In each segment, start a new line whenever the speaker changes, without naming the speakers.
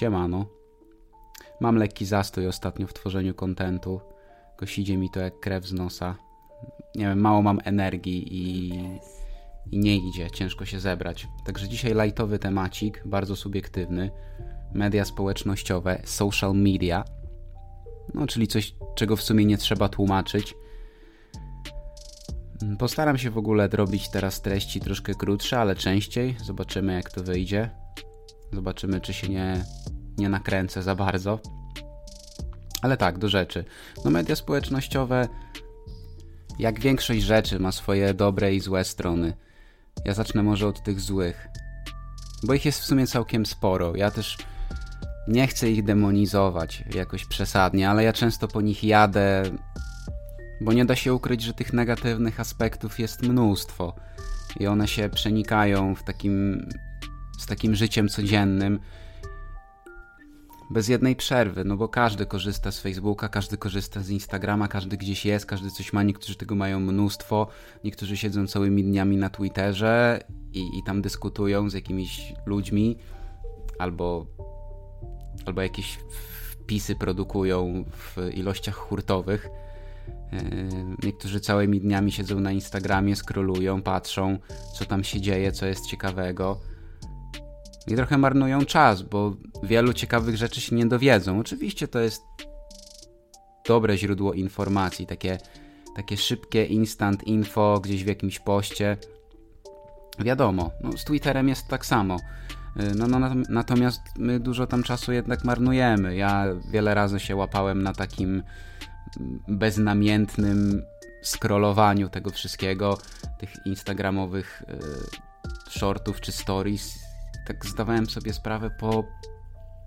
Siemano. Mam lekki zastój ostatnio w tworzeniu kontentu. Kosidzie mi to jak krew z nosa. Nie wiem, mało mam energii i, i nie idzie, ciężko się zebrać. Także dzisiaj lightowy temacik, bardzo subiektywny. Media społecznościowe, social media. No, czyli coś, czego w sumie nie trzeba tłumaczyć. Postaram się w ogóle robić teraz treści troszkę krótsze, ale częściej. Zobaczymy, jak to wyjdzie. Zobaczymy, czy się nie, nie nakręcę za bardzo. Ale tak, do rzeczy. No, media społecznościowe, jak większość rzeczy, ma swoje dobre i złe strony. Ja zacznę może od tych złych, bo ich jest w sumie całkiem sporo. Ja też nie chcę ich demonizować jakoś przesadnie, ale ja często po nich jadę, bo nie da się ukryć, że tych negatywnych aspektów jest mnóstwo i one się przenikają w takim, z takim życiem codziennym bez jednej przerwy, no bo każdy korzysta z Facebooka, każdy korzysta z Instagrama, każdy gdzieś jest, każdy coś ma, niektórzy tego mają mnóstwo, niektórzy siedzą całymi dniami na Twitterze i, i tam dyskutują z jakimiś ludźmi albo, albo jakieś wpisy produkują w ilościach hurtowych. Yy, niektórzy całymi dniami siedzą na Instagramie, scrollują, patrzą, co tam się dzieje, co jest ciekawego i trochę marnują czas, bo wielu ciekawych rzeczy się nie dowiedzą. Oczywiście to jest dobre źródło informacji, takie, takie szybkie instant info gdzieś w jakimś poście. Wiadomo, no, z Twitterem jest tak samo. Y, no, no, natomiast my dużo tam czasu jednak marnujemy. Ja wiele razy się łapałem na takim beznamiętnym scrollowaniu tego wszystkiego, tych instagramowych y, shortów czy stories tak zdawałem sobie sprawę po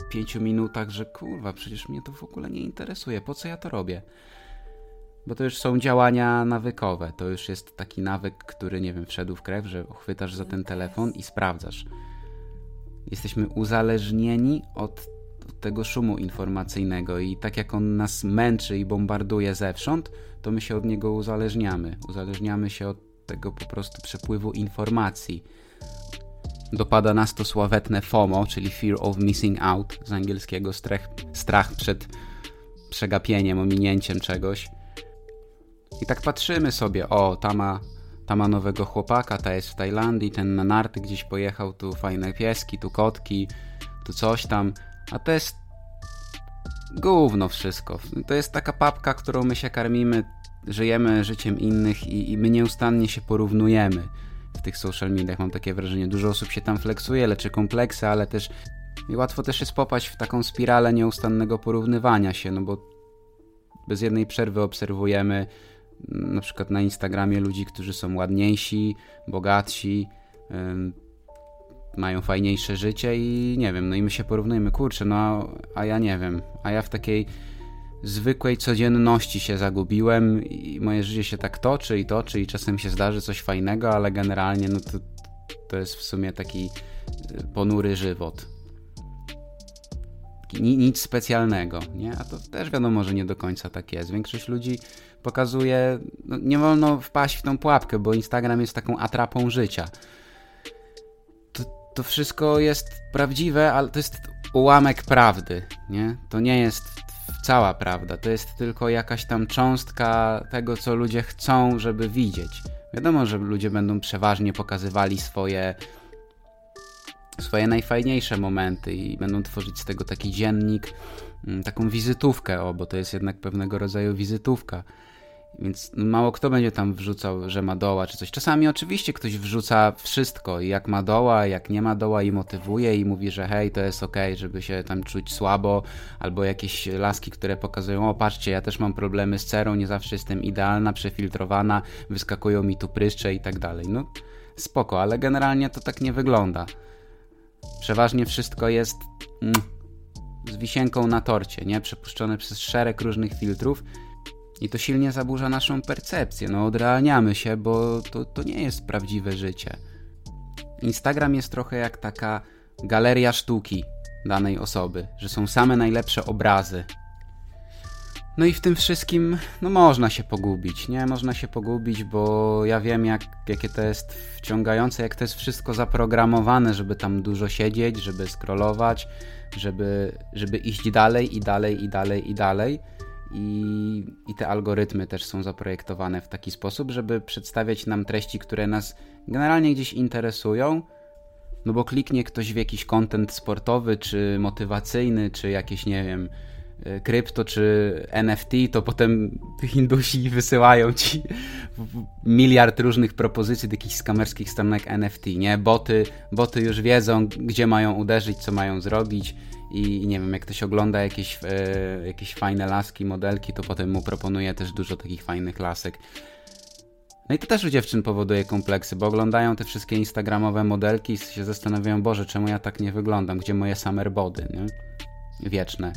pięciu minutach, że kurwa, przecież mnie to w ogóle nie interesuje, po co ja to robię? Bo to już są działania nawykowe, to już jest taki nawyk, który, nie wiem, wszedł w krew, że chwytasz za ten telefon i sprawdzasz. Jesteśmy uzależnieni od tego szumu informacyjnego i tak jak on nas męczy i bombarduje zewsząd, to my się od niego uzależniamy. Uzależniamy się od tego po prostu przepływu informacji dopada nas to sławetne FOMO, czyli Fear of Missing Out, z angielskiego strach, strach przed przegapieniem, ominięciem czegoś. I tak patrzymy sobie, o, ta ma, ta ma nowego chłopaka, ta jest w Tajlandii, ten na narty gdzieś pojechał, tu fajne pieski, tu kotki, tu coś tam, a to jest gówno wszystko. To jest taka papka, którą my się karmimy, żyjemy życiem innych i, i my nieustannie się porównujemy w tych social mediach. Mam takie wrażenie, dużo osób się tam flexuje, leczy kompleksy, ale też i łatwo też jest popaść w taką spiralę nieustannego porównywania się, no bo bez jednej przerwy obserwujemy mm, na przykład na Instagramie ludzi, którzy są ładniejsi, bogatsi, yy, mają fajniejsze życie i nie wiem, no i my się porównujemy, kurczę, no a ja nie wiem, a ja w takiej zwykłej codzienności się zagubiłem i moje życie się tak toczy i toczy i czasem się zdarzy coś fajnego, ale generalnie no to, to jest w sumie taki y, ponury żywot. Nic specjalnego, nie? A to też wiadomo, że nie do końca tak jest. Większość ludzi pokazuje, no nie wolno wpaść w tą pułapkę, bo Instagram jest taką atrapą życia. To, to wszystko jest prawdziwe, ale to jest ułamek prawdy, nie? To nie jest cała prawda. To jest tylko jakaś tam cząstka tego, co ludzie chcą, żeby widzieć. Wiadomo, że ludzie będą przeważnie pokazywali swoje swoje najfajniejsze momenty i będą tworzyć z tego taki dziennik, mm, taką wizytówkę, o, bo to jest jednak pewnego rodzaju wizytówka. Więc mało kto będzie tam wrzucał, że ma doła czy coś. Czasami oczywiście ktoś wrzuca wszystko jak ma doła, jak nie ma doła i motywuje i mówi, że hej, to jest ok, żeby się tam czuć słabo, albo jakieś laski, które pokazują, o patrzcie, ja też mam problemy z cerą, nie zawsze jestem idealna, przefiltrowana, wyskakują mi tu pryszcze i tak dalej. No spoko, ale generalnie to tak nie wygląda. Przeważnie wszystko jest mm, z wisienką na torcie, nie? Przepuszczone przez szereg różnych filtrów i to silnie zaburza naszą percepcję. No, odrealniamy się, bo to, to nie jest prawdziwe życie. Instagram jest trochę jak taka galeria sztuki danej osoby, że są same najlepsze obrazy. No i w tym wszystkim, no można się pogubić, nie? Można się pogubić, bo ja wiem, jak, jakie to jest wciągające, jak to jest wszystko zaprogramowane, żeby tam dużo siedzieć, żeby scrollować, żeby, żeby iść dalej i dalej i dalej i dalej. I, I te algorytmy też są zaprojektowane w taki sposób, żeby przedstawiać nam treści, które nas generalnie gdzieś interesują. No bo kliknie ktoś w jakiś content sportowy, czy motywacyjny, czy jakieś, nie wiem, E, krypto czy NFT, to potem Hindusi wysyłają ci miliard różnych propozycji do jakichś skamerskich jak NFT, nie? Boty, boty już wiedzą, gdzie mają uderzyć, co mają zrobić i nie wiem, jak ktoś ogląda jakieś, e, jakieś fajne laski, modelki, to potem mu proponuje też dużo takich fajnych lasek. No i to też u dziewczyn powoduje kompleksy, bo oglądają te wszystkie instagramowe modelki i się zastanawiają, Boże, czemu ja tak nie wyglądam, gdzie moje summer body, nie? Wieczne.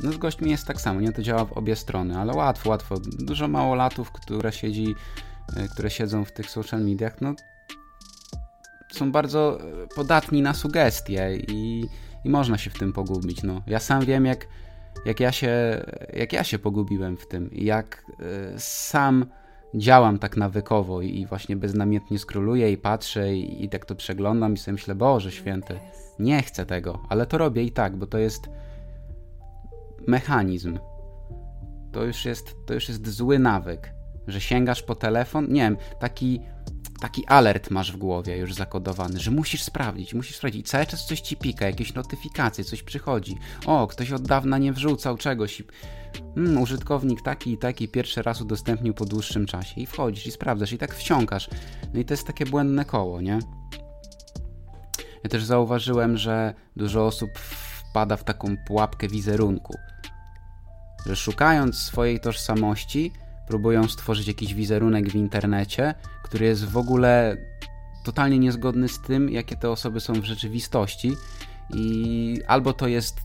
No z gośćmi jest tak samo, nie? To działa w obie strony, ale łatwo, łatwo. Dużo małolatów, które siedzi, e, które siedzą w tych social mediach, no są bardzo e, podatni na sugestie i, i można się w tym pogubić, no. Ja sam wiem, jak, jak, ja, się, jak ja się pogubiłem w tym, jak y, sam działam tak nawykowo i, i właśnie beznamiętnie skroluję i patrzę i, i tak to przeglądam i sobie myślę, Boże święty, nie chcę tego, ale to robię i tak, bo to jest mechanizm. To już jest, to już jest zły nawyk, że sięgasz po telefon, nie wiem, taki, taki alert masz w głowie już zakodowany, że musisz sprawdzić, musisz sprawdzić i cały czas coś ci pika, jakieś notyfikacje, coś przychodzi. O, ktoś od dawna nie wrzucał czegoś hmm, użytkownik taki i taki pierwszy raz udostępnił po dłuższym czasie i wchodzisz i sprawdzasz i tak wciągasz. No i to jest takie błędne koło, nie? Ja też zauważyłem, że dużo osób wpada w taką pułapkę wizerunku że szukając swojej tożsamości, próbują stworzyć jakiś wizerunek w internecie, który jest w ogóle totalnie niezgodny z tym, jakie te osoby są w rzeczywistości. I albo to jest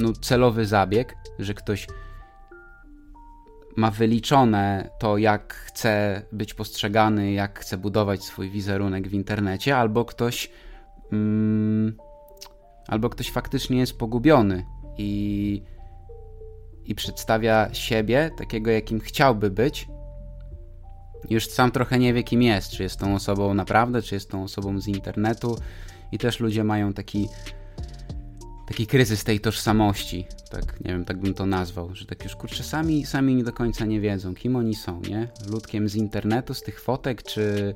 no, celowy zabieg, że ktoś ma wyliczone to, jak chce być postrzegany, jak chce budować swój wizerunek w internecie, albo ktoś. Mm, albo ktoś faktycznie jest pogubiony i i przedstawia siebie takiego, jakim chciałby być, już sam trochę nie wie, kim jest. Czy jest tą osobą naprawdę, czy jest tą osobą z internetu. I też ludzie mają taki, taki kryzys tej tożsamości. Tak, nie wiem, tak bym to nazwał. Że tak już kurczę, sami, sami nie do końca nie wiedzą, kim oni są, nie? Ludkiem z internetu, z tych fotek, czy,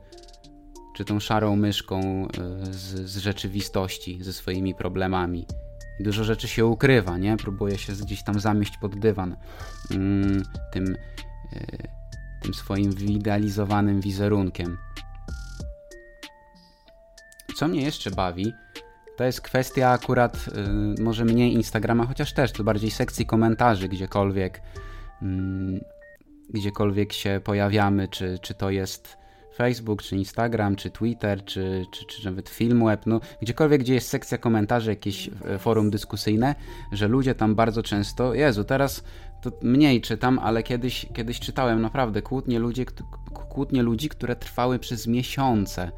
czy tą szarą myszką e, z, z rzeczywistości, ze swoimi problemami. Dużo rzeczy się ukrywa, nie? Próbuje się gdzieś tam zamieść pod dywan mm, tym, y, tym swoim wyidealizowanym wizerunkiem. Co mnie jeszcze bawi, to jest kwestia akurat y, może mniej Instagrama, chociaż też to bardziej sekcji komentarzy, gdziekolwiek, y, gdziekolwiek się pojawiamy, czy, czy to jest Facebook, czy Instagram, czy Twitter, czy, czy, czy nawet Filmweb, no gdziekolwiek, gdzie jest sekcja komentarzy, jakieś e, forum dyskusyjne, że ludzie tam bardzo często, Jezu, teraz to mniej czytam, ale kiedyś, kiedyś czytałem naprawdę kłótnie, ludzie, kłótnie ludzi, które trwały przez miesiące.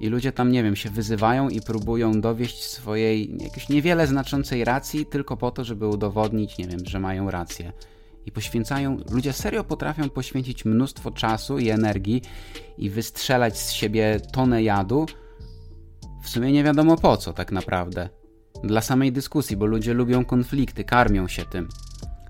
I ludzie tam, nie wiem, się wyzywają i próbują dowieść swojej jakiejś niewiele znaczącej racji tylko po to, żeby udowodnić, nie wiem, że mają rację i poświęcają, ludzie serio potrafią poświęcić mnóstwo czasu i energii i wystrzelać z siebie tonę jadu, w sumie nie wiadomo po co tak naprawdę. Dla samej dyskusji, bo ludzie lubią konflikty, karmią się tym.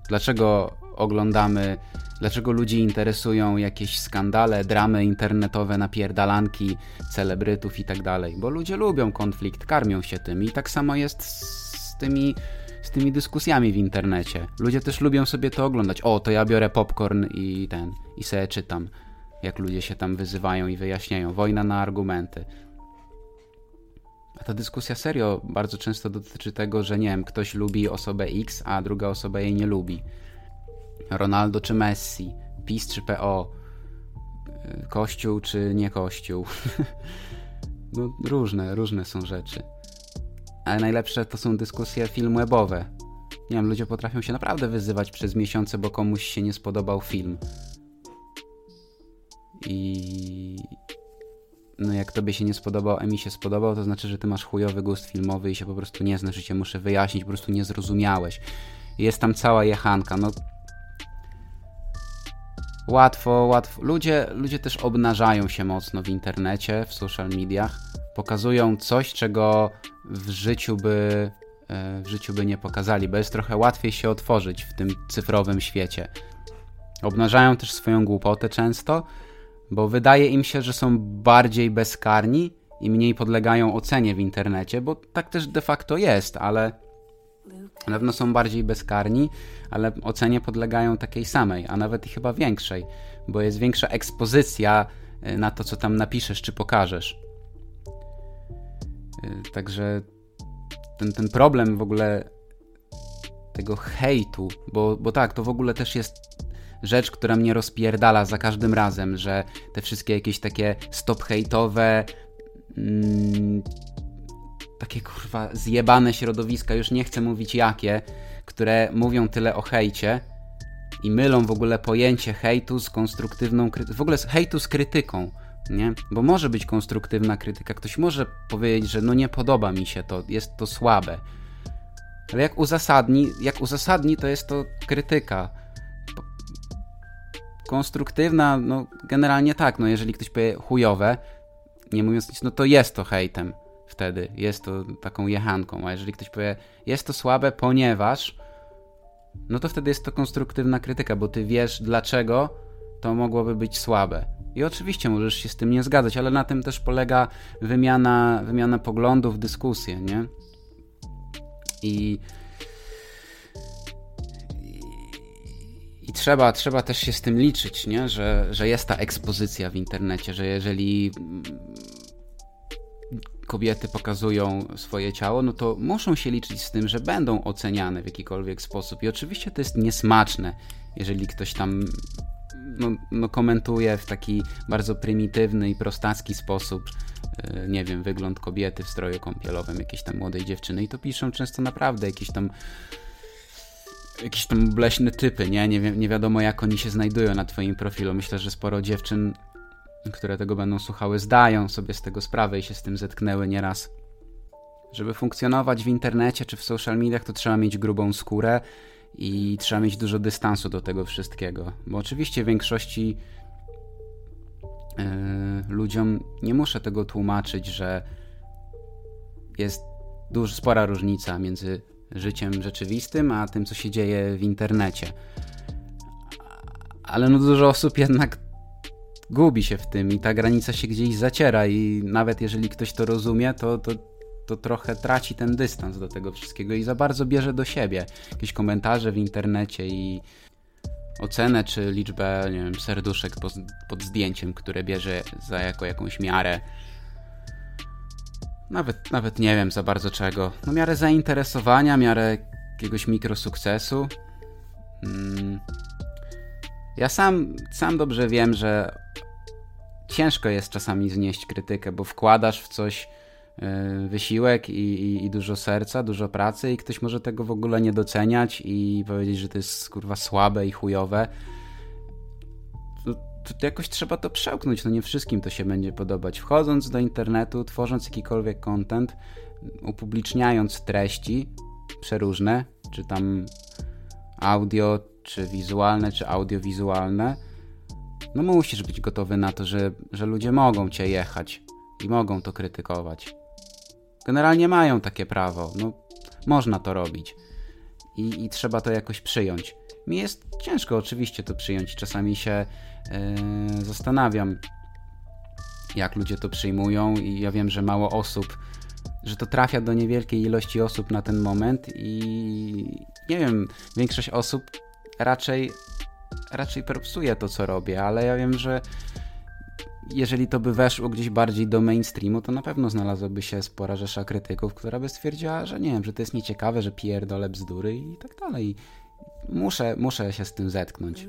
Dlaczego oglądamy, dlaczego ludzi interesują jakieś skandale, dramy internetowe, napierdalanki celebrytów i tak dalej? Bo ludzie lubią konflikt, karmią się tym i tak samo jest z tymi z tymi dyskusjami w internecie. Ludzie też lubią sobie to oglądać. O, to ja biorę popcorn i ten, i sobie czytam, jak ludzie się tam wyzywają i wyjaśniają. Wojna na argumenty. A ta dyskusja serio bardzo często dotyczy tego, że nie wiem, ktoś lubi osobę X, a druga osoba jej nie lubi. Ronaldo czy Messi, PiS czy PO, Kościół czy nie Kościół. no, różne, różne są rzeczy. Ale najlepsze to są dyskusje filmwebowe. Nie wiem, ludzie potrafią się naprawdę wyzywać przez miesiące, bo komuś się nie spodobał film. I no jak tobie się nie spodobał, a mi się spodobał, to znaczy, że ty masz chujowy gust filmowy i się po prostu nie znasz, cię muszę wyjaśnić, po prostu nie zrozumiałeś. Jest tam cała jechanka, no łatwo, łatwo. Ludzie, ludzie też obnażają się mocno w internecie, w social mediach. Pokazują coś, czego w życiu by, e, w życiu by nie pokazali, bo jest trochę łatwiej się otworzyć w tym cyfrowym świecie. Obnażają też swoją głupotę często, bo wydaje im się, że są bardziej bezkarni i mniej podlegają ocenie w internecie, bo tak też de facto jest, ale na pewno są bardziej bezkarni, ale ocenie podlegają takiej samej, a nawet i chyba większej, bo jest większa ekspozycja y, na to, co tam napiszesz czy pokażesz. Y, także ten, ten problem w ogóle tego hejtu, bo, bo tak, to w ogóle też jest rzecz, która mnie rozpierdala za każdym razem, że te wszystkie jakieś takie stop hejtowe mm, takie kurwa zjebane środowiska, już nie chcę mówić jakie, które mówią tyle o hejcie i mylą w ogóle pojęcie hejtu z konstruktywną krytyką, w ogóle hejtu z krytyką, nie? Bo może być konstruktywna krytyka, ktoś może powiedzieć, że no nie podoba mi się to, jest to słabe. Ale jak uzasadni, jak uzasadni to jest to krytyka. Konstruktywna, no generalnie tak, no jeżeli ktoś powie chujowe, nie mówiąc nic, no to jest to hejtem wtedy. Jest to taką jechanką. A jeżeli ktoś powie, jest to słabe, ponieważ, no to wtedy jest to konstruktywna krytyka, bo ty wiesz, dlaczego to mogłoby być słabe. I oczywiście możesz się z tym nie zgadzać, ale na tym też polega wymiana, wymiana poglądów, dyskusje, nie? I, trzeba, trzeba też się z tym liczyć, nie? Że, że jest ta ekspozycja w internecie, że jeżeli kobiety pokazują swoje ciało, no to muszą się liczyć z tym, że będą oceniane w jakikolwiek sposób. I oczywiście to jest niesmaczne, jeżeli ktoś tam no, no komentuje w taki bardzo prymitywny i prostacki sposób, yy, nie wiem, wygląd kobiety w stroju kąpielowym, jakiejś tam młodej dziewczyny. I to piszą często naprawdę jakieś tam jakieś tam bleśne typy, nie? Nie, nie wiadomo jak oni się znajdują na twoim profilu. Myślę, że sporo dziewczyn które tego będą słuchały, zdają sobie z tego sprawę i się z tym zetknęły nieraz. Żeby funkcjonować w internecie czy w social mediach, to trzeba mieć grubą skórę i trzeba mieć dużo dystansu do tego wszystkiego. Bo oczywiście większości yy, ludziom nie muszę tego tłumaczyć, że jest duża, spora różnica między życiem rzeczywistym, a tym, co się dzieje w internecie. Ale no dużo osób jednak gubi się w tym i ta granica się gdzieś zaciera i nawet jeżeli ktoś to rozumie, to, to, to trochę traci ten dystans do tego wszystkiego i za bardzo bierze do siebie jakieś komentarze w internecie i ocenę czy liczbę, nie wiem, serduszek pod, pod zdjęciem, które bierze za jako jakąś miarę. Nawet, nawet nie wiem za bardzo czego. No miarę zainteresowania, miarę jakiegoś mikrosukcesu. Hmm. Ja sam, sam dobrze wiem, że ciężko jest czasami znieść krytykę, bo wkładasz w coś e, wysiłek i, i, i, dużo serca, dużo pracy i ktoś może tego w ogóle nie doceniać i powiedzieć, że to jest kurwa słabe i chujowe. Jakoś trzeba to przełknąć, no nie wszystkim to się będzie podobać. Wchodząc do internetu, tworząc jakikolwiek content, upubliczniając treści przeróżne, czy tam audio, czy wizualne, czy audiowizualne, no musisz być gotowy na to, że, że ludzie mogą cię jechać i mogą to krytykować. Generalnie mają takie prawo, no można to robić i, i trzeba to jakoś przyjąć. Mi jest ciężko oczywiście to przyjąć, czasami się yy, zastanawiam, jak ludzie to przyjmują i ja wiem, że mało osób, że to trafia do niewielkiej ilości osób na ten moment i nie wiem, większość osób raczej raczej propsuję to, co robię, ale ja wiem, że jeżeli to by weszło gdzieś bardziej do mainstreamu, to na pewno znalazłoby się spora rzesza krytyków, która by stwierdziła, że nie wiem, że to jest nieciekawe, że pierdolę bzdury i tak dalej. Muszę, muszę się z tym zetknąć.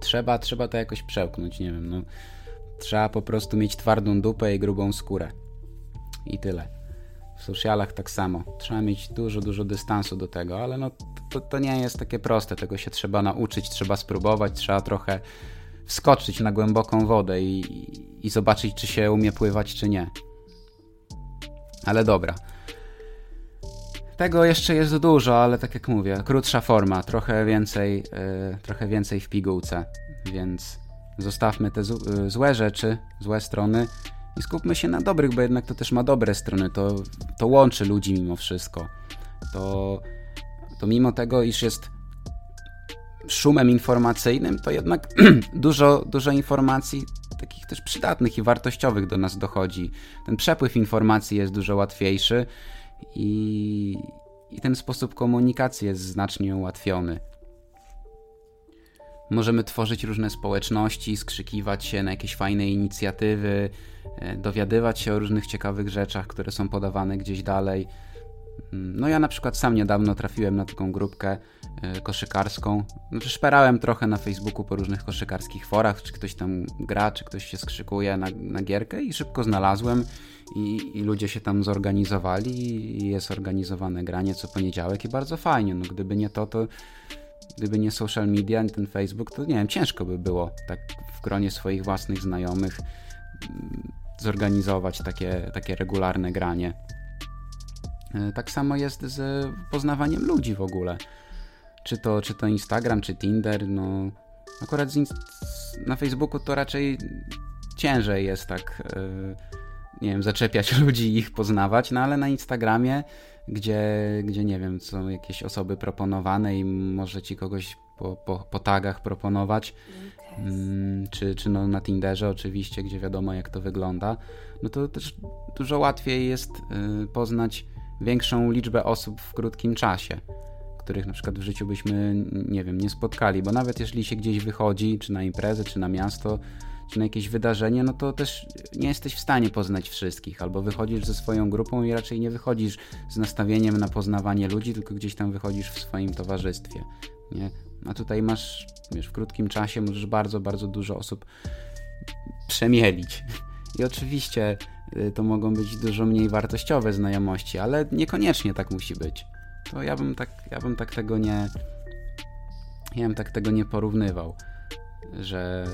Trzeba, trzeba to jakoś przełknąć, nie wiem, no. Trzeba po prostu mieć twardą dupę i grubą skórę. I tyle. W socialach tak samo. Trzeba mieć dużo, dużo dystansu do tego, ale no to, to nie jest takie proste. Tego się trzeba nauczyć, trzeba spróbować, trzeba trochę wskoczyć na głęboką wodę i, i zobaczyć, czy się umie pływać, czy nie. Ale dobra. Tego jeszcze jest dużo, ale tak jak mówię, krótsza forma, trochę więcej, yy, trochę więcej w pigułce, więc zostawmy te z, złe rzeczy, złe strony i skupmy się na dobrych, bo jednak to też ma dobre strony, to, to łączy ludzi mimo wszystko. To, to mimo tego, iż jest szumem informacyjnym, to jednak dużo, dużo informacji takich też przydatnych i wartościowych do nas dochodzi. Ten przepływ informacji jest dużo łatwiejszy i, i ten sposób komunikacji jest znacznie ułatwiony. Możemy tworzyć różne społeczności, skrzykiwać się na jakieś fajne inicjatywy, e, dowiadywać się o różnych ciekawych rzeczach, które są podawane gdzieś dalej. Mm, no ja na przykład sam niedawno trafiłem na taką grupkę e, koszykarską. Znaczy szperałem trochę na Facebooku po różnych koszykarskich forach, czy ktoś tam gra, czy ktoś się skrzykuje na, na gierkę i szybko znalazłem i, i ludzie się tam zorganizowali i jest organizowane granie co poniedziałek i bardzo fajnie. No gdyby nie to, to gdyby nie social media, ten Facebook, to nie wiem, ciężko by było tak w gronie swoich własnych znajomych mm, zorganizować takie, takie regularne granie. E, tak samo jest z poznawaniem ludzi w ogóle. Czy to, czy to Instagram, czy Tinder, no akurat na Facebooku to raczej ciężej jest tak, yy, nie wiem, zaczepiać ludzi i ich poznawać, no ale na Instagramie, gdzie, gdzie nie wiem, są jakieś osoby proponowane i może ci kogoś po, po, po tagach proponować, mm, czy, czy no na Tinderze oczywiście, gdzie wiadomo jak to wygląda, no to też dużo łatwiej jest yy, poznać większą liczbę osób w krótkim czasie, których na przykład w życiu byśmy, nie wiem, nie spotkali, bo nawet jeżeli się gdzieś wychodzi, czy na imprezę, czy na miasto, czy na jakieś wydarzenie, no to też nie jesteś w stanie poznać wszystkich, albo wychodzisz ze swoją grupą i raczej nie wychodzisz z nastawieniem na poznawanie ludzi, tylko gdzieś tam wychodzisz w swoim towarzystwie, nie? A tutaj masz, wiesz, w krótkim czasie możesz bardzo, bardzo dużo osób przemielić. I oczywiście to mogą być dużo mniej wartościowe znajomości, ale niekoniecznie tak musi być. To ja bym tak, ja bym tak tego nie. Ja bym tak tego nie porównywał, że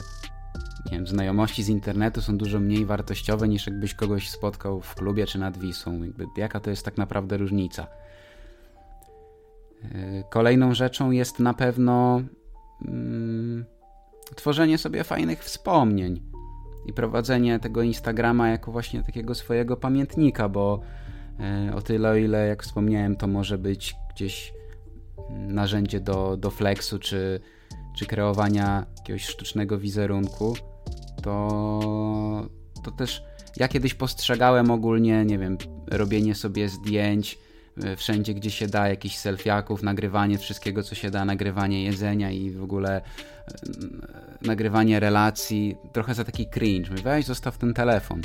nie wiem, znajomości z internetu są dużo mniej wartościowe niż jakbyś kogoś spotkał w klubie czy nad Wisłą. Jakby, jaka to jest tak naprawdę różnica? Y, kolejną rzeczą jest na pewno mm, tworzenie sobie fajnych wspomnień i prowadzenie tego Instagrama jako właśnie takiego swojego pamiętnika, bo e, o tyle, o ile, jak wspomniałem, to może być gdzieś narzędzie do, do flexu czy, czy kreowania jakiegoś sztucznego wizerunku, to, to też ja kiedyś postrzegałem ogólnie, nie wiem, robienie sobie zdjęć wszędzie, gdzie się da, jakichś selfiaków, nagrywanie wszystkiego, co się da, nagrywanie jedzenia i w ogóle nagrywanie relacji trochę za taki cringe. Weź, zostaw ten telefon.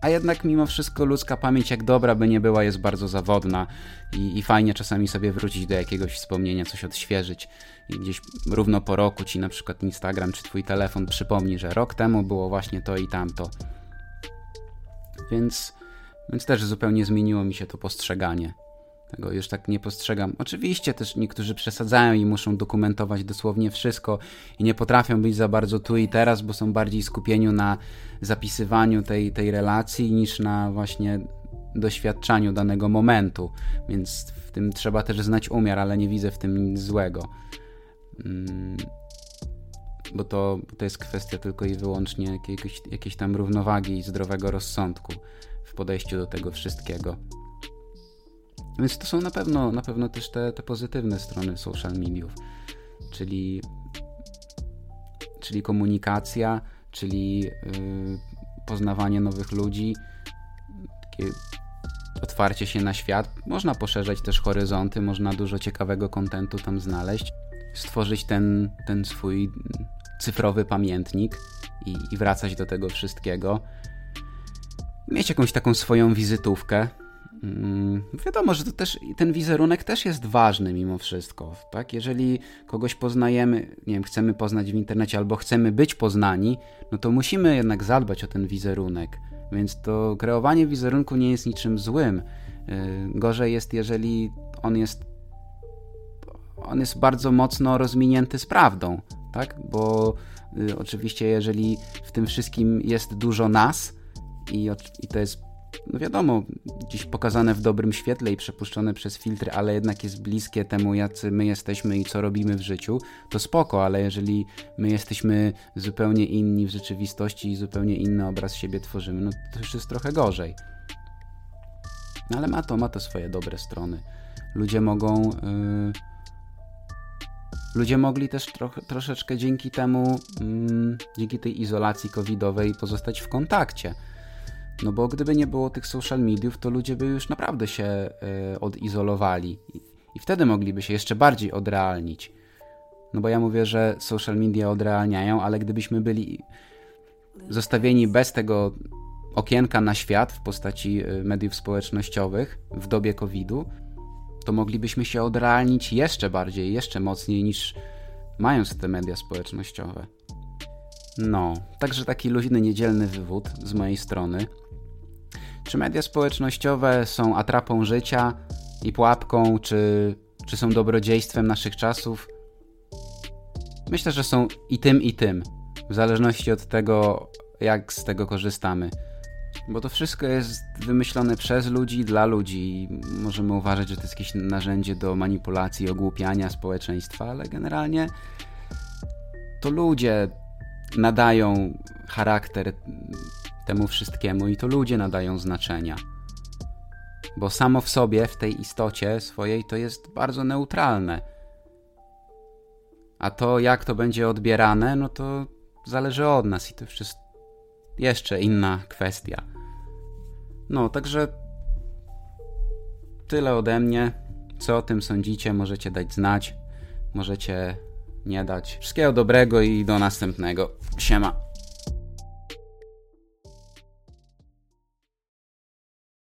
A jednak mimo wszystko ludzka pamięć, jak dobra by nie była, jest bardzo zawodna i, i, fajnie czasami sobie wrócić do jakiegoś wspomnienia, coś odświeżyć i gdzieś równo po roku ci na przykład Instagram czy twój telefon przypomni, że rok temu było właśnie to i tamto. Więc, więc też zupełnie zmieniło mi się to postrzeganie. Tego już tak nie postrzegam. Oczywiście też niektórzy przesadzają i muszą dokumentować dosłownie wszystko i nie potrafią być za bardzo tu i teraz, bo są bardziej skupieni na zapisywaniu tej, tej relacji niż na właśnie doświadczaniu danego momentu. Więc w tym trzeba też znać umiar, ale nie widzę w tym nic złego. Mm, bo to, to jest kwestia tylko i wyłącznie jakiegoś, jakiejś tam równowagi i zdrowego rozsądku podejściu do tego wszystkiego. Więc to są na pewno, na pewno też te, te pozytywne strony social mediów, czyli, czyli komunikacja, czyli yy, poznawanie nowych ludzi, takie otwarcie się na świat. Można poszerzać też horyzonty, można dużo ciekawego kontentu tam znaleźć, stworzyć ten, ten swój cyfrowy pamiętnik i, i wracać do tego wszystkiego. Mieć jakąś taką swoją wizytówkę, Mm, wiadomo, że to też ten wizerunek też jest ważny mimo wszystko, tak? Jeżeli kogoś poznajemy, nie wiem, chcemy poznać w internecie albo chcemy być poznani, no to musimy jednak zadbać o ten wizerunek. Więc to kreowanie wizerunku nie jest niczym złym. Y, gorzej jest, jeżeli on jest on jest bardzo mocno rozminięty z prawdą, tak? Bo y, oczywiście, jeżeli w tym wszystkim jest dużo nas i, i to jest no wiadomo, gdzieś pokazane w dobrym świetle i przepuszczone przez filtry, ale jednak jest bliskie temu, jacy my jesteśmy i co robimy w życiu, to spoko, ale jeżeli my jesteśmy zupełnie inni w rzeczywistości i zupełnie inny obraz siebie tworzymy, no to już jest trochę gorzej. No ale ma to, ma to swoje dobre strony. Ludzie mogą. Yy... Ludzie mogli też troszeczkę dzięki temu, yy, dzięki tej izolacji covidowej pozostać w kontakcie no bo gdyby nie było tych social mediów, to ludzie by już naprawdę się y, odizolowali I, i wtedy mogliby się jeszcze bardziej odrealnić. No bo ja mówię, że social media odrealniają, ale gdybyśmy byli zostawieni bez tego okienka na świat w postaci e, mediów społecznościowych w dobie COVID-u, to moglibyśmy się odrealnić jeszcze bardziej, jeszcze mocniej niż mając te media społecznościowe. No, także taki luźny, niedzielny wywód z mojej strony. Czy media społecznościowe są atrapą życia i pułapką, czy, czy są dobrodziejstwem naszych czasów? Myślę, że są i tym, i tym, w zależności od tego, jak z tego korzystamy. Bo to wszystko jest wymyślone przez ludzi, dla ludzi. Możemy uważać, że to jest jakieś narzędzie do manipulacji, ogłupiania społeczeństwa, ale generalnie to ludzie nadają charakter temu wszystkiemu i to ludzie nadają znaczenia. Bo samo w sobie, w tej istocie swojej, to jest bardzo neutralne. A to, jak to będzie odbierane, no to zależy od nas i to już jest jeszcze inna kwestia. No, także tyle ode mnie. Co o tym sądzicie, możecie dać znać, możecie nie dać. Wszystkiego dobrego i do następnego. Siema.